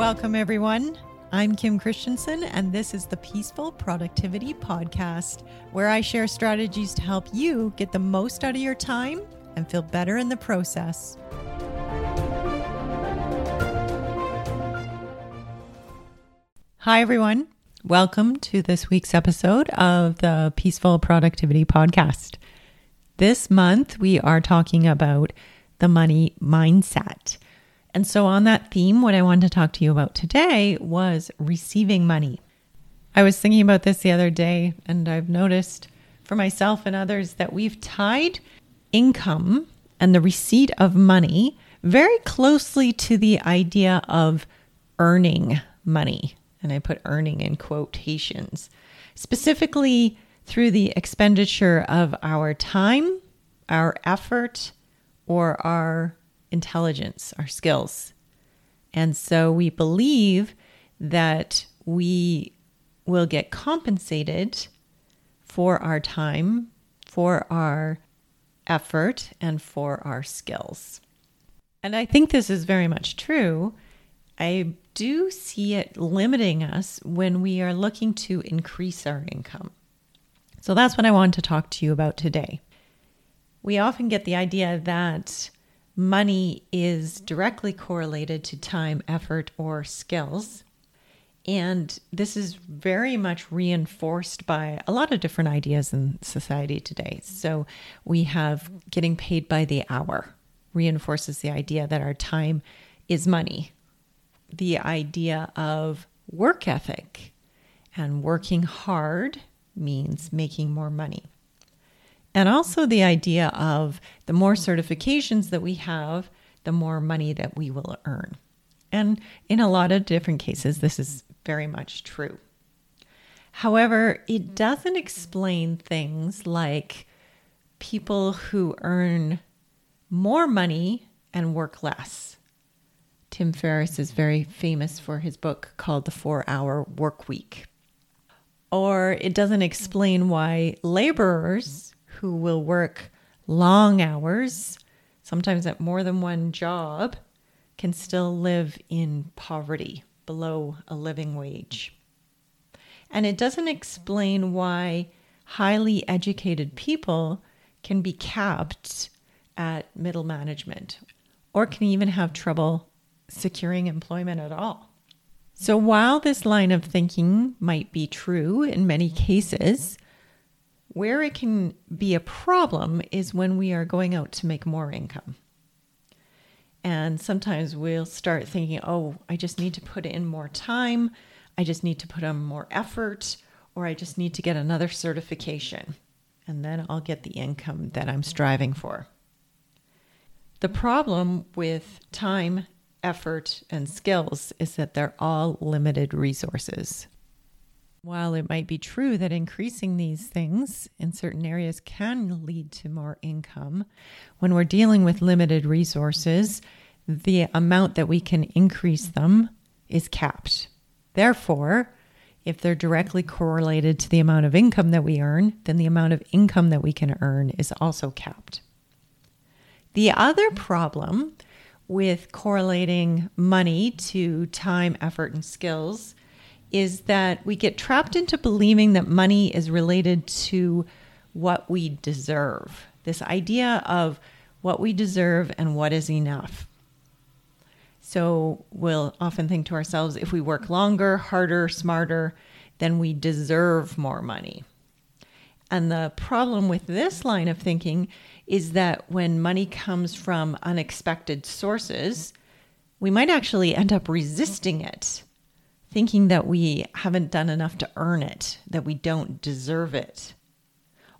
Welcome, everyone. I'm Kim Christiansen, and this is the Peaceful Productivity Podcast, where I share strategies to help you get the most out of your time and feel better in the process. Hi, everyone. Welcome to this week's episode of the Peaceful Productivity Podcast. This month, we are talking about the money mindset. And so, on that theme, what I wanted to talk to you about today was receiving money. I was thinking about this the other day, and I've noticed for myself and others that we've tied income and the receipt of money very closely to the idea of earning money. And I put earning in quotations, specifically through the expenditure of our time, our effort, or our intelligence, our skills. And so we believe that we will get compensated for our time, for our effort, and for our skills. And I think this is very much true. I do see it limiting us when we are looking to increase our income. So that's what I want to talk to you about today. We often get the idea that money is directly correlated to time, effort, or skills. And this is very much reinforced by a lot of different ideas in society today. So we have getting paid by the hour, reinforces the idea that our time is money. The idea of work ethic and working hard means making more money. And also the idea of the more certifications that we have, the more money that we will earn. And in a lot of different cases, this is very much true. However, it doesn't explain things like people who earn more money and work less. Tim Ferriss is very famous for his book called The Four Hour Work Week. Or it doesn't explain why laborers who will work long hours, sometimes at more than one job, can still live in poverty below a living wage. And it doesn't explain why highly educated people can be capped at middle management or can even have trouble securing employment at all. So, while this line of thinking might be true in many cases, where it can be a problem is when we are going out to make more income. And sometimes we'll start thinking, oh, I just need to put in more time, I just need to put in more effort, or I just need to get another certification. And then I'll get the income that I'm striving for. The problem with time, effort, and skills is that they're all limited resources. While it might be true that increasing these things in certain areas can lead to more income, when we're dealing with limited resources, the amount that we can increase them is capped. Therefore, if they're directly correlated to the amount of income that we earn, then the amount of income that we can earn is also capped. The other problem with correlating money to time, effort, and skills is that we get trapped into believing that money is related to what we deserve. This idea of what we deserve and what is enough. So we'll often think to ourselves if we work longer, harder, smarter, then we deserve more money. And the problem with this line of thinking is that when money comes from unexpected sources, we might actually end up resisting it thinking that we haven't done enough to earn it, that we don't deserve it.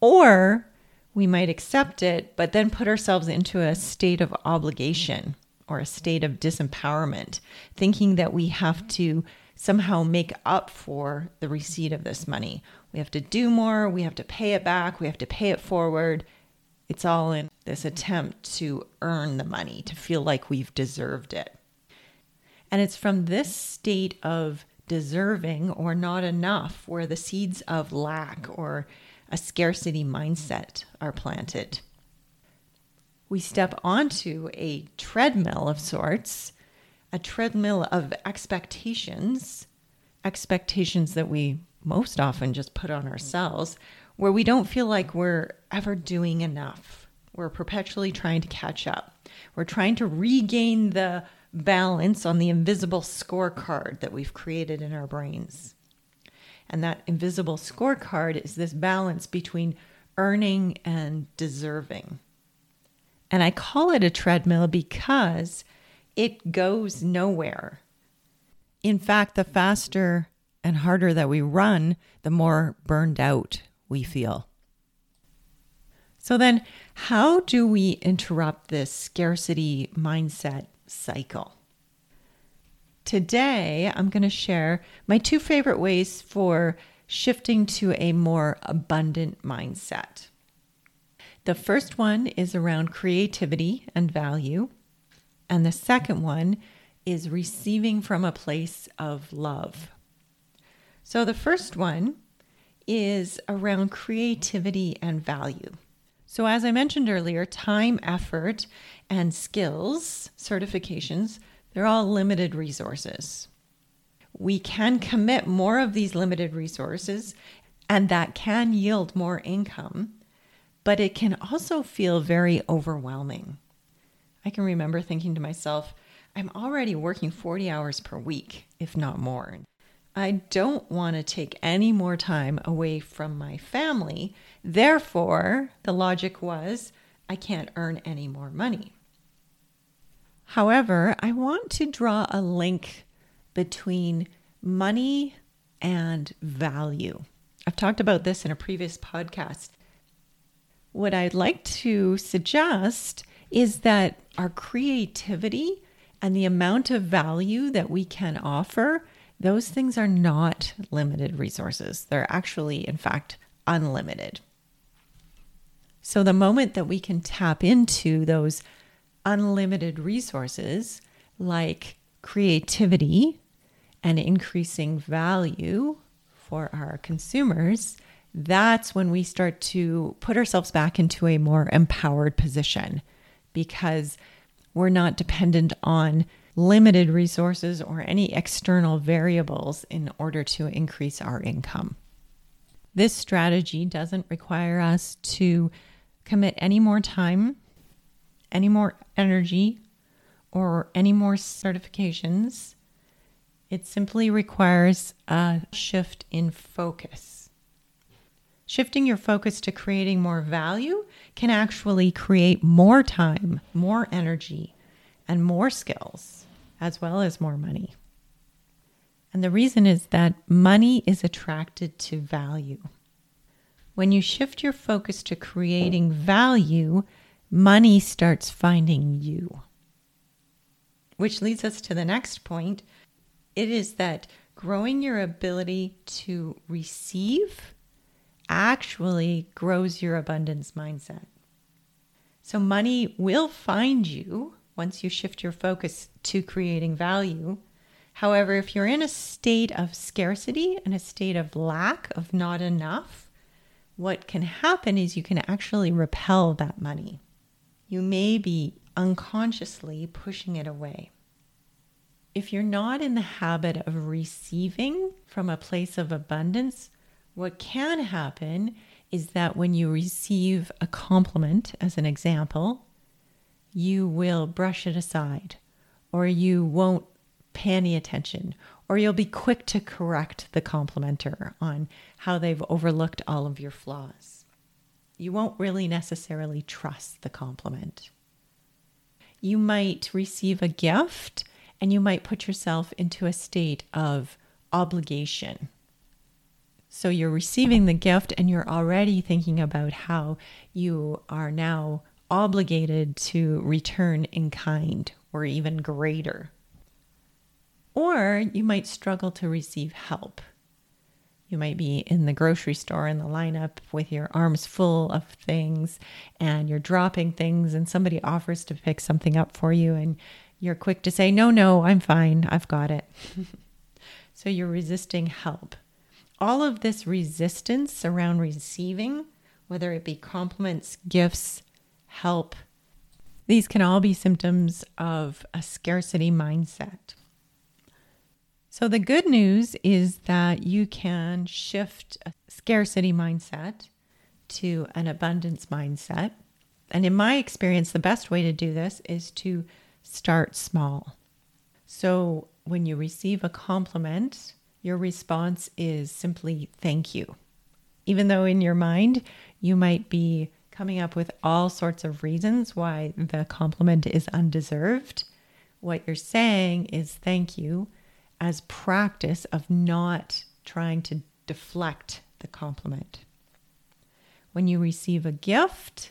Or we might accept it, but then put ourselves into a state of obligation or a state of disempowerment, thinking that we have to somehow make up for the receipt of this money. We have to do more, we have to pay it back, we have to pay it forward. It's all in this attempt to earn the money, to feel like we've deserved it. And it's from this state of deserving or not enough where the seeds of lack or a scarcity mindset are planted. We step onto a treadmill of sorts a treadmill of expectations, expectations that we most often just put on ourselves, where we don't feel like we're ever doing enough. We're perpetually trying to catch up. We're trying to regain the balance on the invisible scorecard that we've created in our brains. And that invisible scorecard is this balance between earning and deserving. And I call it a treadmill because it goes nowhere. In fact, the faster and harder that we run, the more burned out we feel. So, then how do we interrupt this scarcity mindset cycle? Today, I'm going to share my two favorite ways for shifting to a more abundant mindset. The first one is around creativity and value. And the second one is receiving from a place of love. So the first one is around creativity and value. So, as I mentioned earlier, time, effort, and skills certifications, they're all limited resources. We can commit more of these limited resources, and that can yield more income, but it can also feel very overwhelming. I can remember thinking to myself, I'm already working 40 hours per week, if not more. I don't want to take any more time away from my family. Therefore, the logic was I can't earn any more money. However, I want to draw a link between money and value. I've talked about this in a previous podcast. What I'd like to suggest is that our creativity and the amount of value that we can offer, those things are not limited resources. They're actually, in fact, unlimited. So the moment that we can tap into those unlimited resources like creativity and increasing value for our consumers, that's when we start to put ourselves back into a more empowered position because we're not dependent on limited resources or any external variables in order to increase our income. This strategy doesn't require us to commit any more time, any more energy, or any more certifications. It simply requires a shift in focus. Shifting your focus to creating more value can actually create more time, more energy, and more skills, as well as more money. And the reason is that money is attracted to value. When you shift your focus to creating value, money starts finding you. Which leads us to the next point. It is that growing your ability to receive actually grows your abundance mindset. So, money will find you once you shift your focus to creating value. However, if you're in a state of scarcity and a state of lack, of not enough, what can happen is you can actually repel that money. You may be unconsciously pushing it away. If you're not in the habit of receiving from a place of abundance, what can happen is that when you receive a compliment, as an example, you will brush it aside, or you won't pay any attention, or you'll be quick to correct the complimenter on how they've overlooked all of your flaws. You won't really necessarily trust the compliment. You might receive a gift and you might put yourself into a state of obligation so you're receiving the gift and you're already thinking about how you are now obligated to return in kind or even greater. Or you might struggle to receive help. You might be in the grocery store in the lineup with your arms full of things and you're dropping things, and somebody offers to pick something up for you, and you're quick to say, No, no, I'm fine, I've got it. so you're resisting help all of this resistance around receiving, whether it be compliments, gifts, help, These can all be symptoms of a scarcity mindset. So, the good news is that you can shift a scarcity mindset to an abundance mindset. And in my experience, the best way to do this is to start small. So, when you receive a compliment, your response is simply thank you. Even though in your mind you might be coming up with all sorts of reasons why the compliment is undeserved, what you're saying is thank you as practice of not trying to deflect the compliment. When you receive a gift,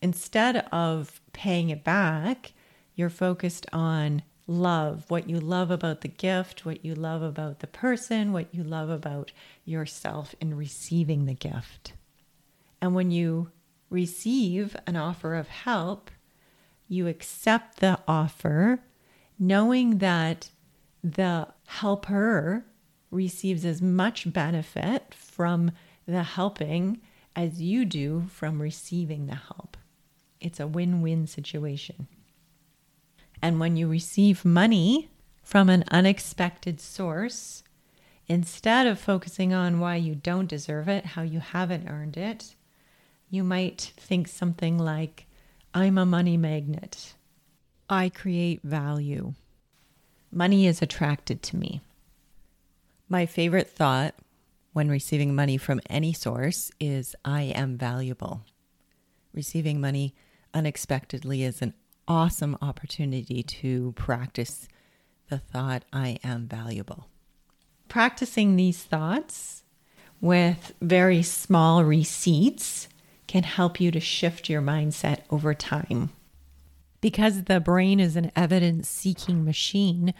instead of paying it back, you're focused on love, what you love about the gift, what you love about the person, what you love about yourself in receiving the gift. And when you receive an offer of help, you accept the offer knowing that the helper receives as much benefit from the helping as you do from receiving the help. It's a win win situation. And when you receive money from an unexpected source, instead of focusing on why you don't deserve it, how you haven't earned it, you might think something like, I'm a money magnet. I create value. Money is attracted to me. My favorite thought when receiving money from any source is I am valuable. Receiving money unexpectedly is an awesome opportunity to practice the thought I am valuable. Practicing these thoughts with very small receipts can help you to shift your mindset over time. Because the brain is an evidence seeking machine,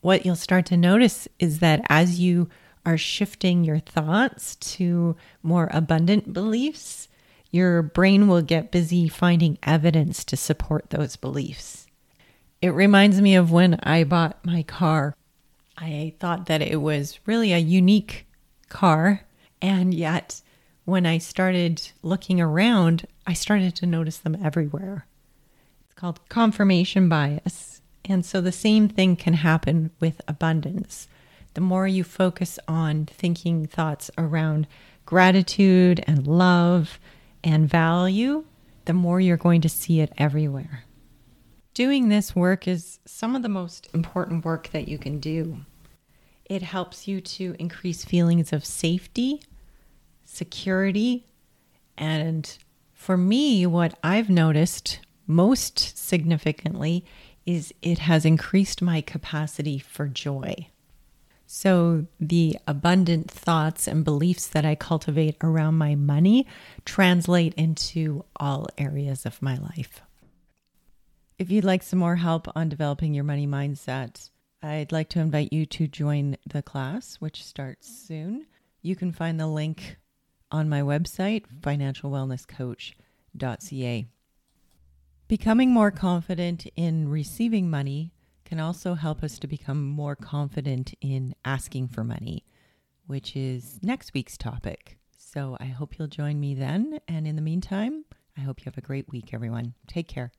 what you'll start to notice is that as you are shifting your thoughts to more abundant beliefs, your brain will get busy finding evidence to support those beliefs. It reminds me of when I bought my car. I thought that it was really a unique car, and yet when I started looking around, I started to notice them everywhere It's called confirmation bias. And so the same thing can happen with abundance. The more you focus on thinking thoughts around gratitude and love and value, the more you're going to see it everywhere. Doing this work is some of the most important work that you can do. It helps you to increase feelings of safety, security, and for me, what I've noticed most significantly is it has increased my capacity for joy. So, the abundant thoughts and beliefs that I cultivate around my money translate into all areas of my life. If you'd like some more help on developing your money mindset, I'd like to invite you to join the class, which starts soon. You can find the link on my website, financialwellnesscoach.ca. Becoming more confident in receiving money can also help us to become more confident in asking for money, which is next week's topic. So I hope you'll join me then. And in the meantime, I hope you have a great week, everyone. Take care.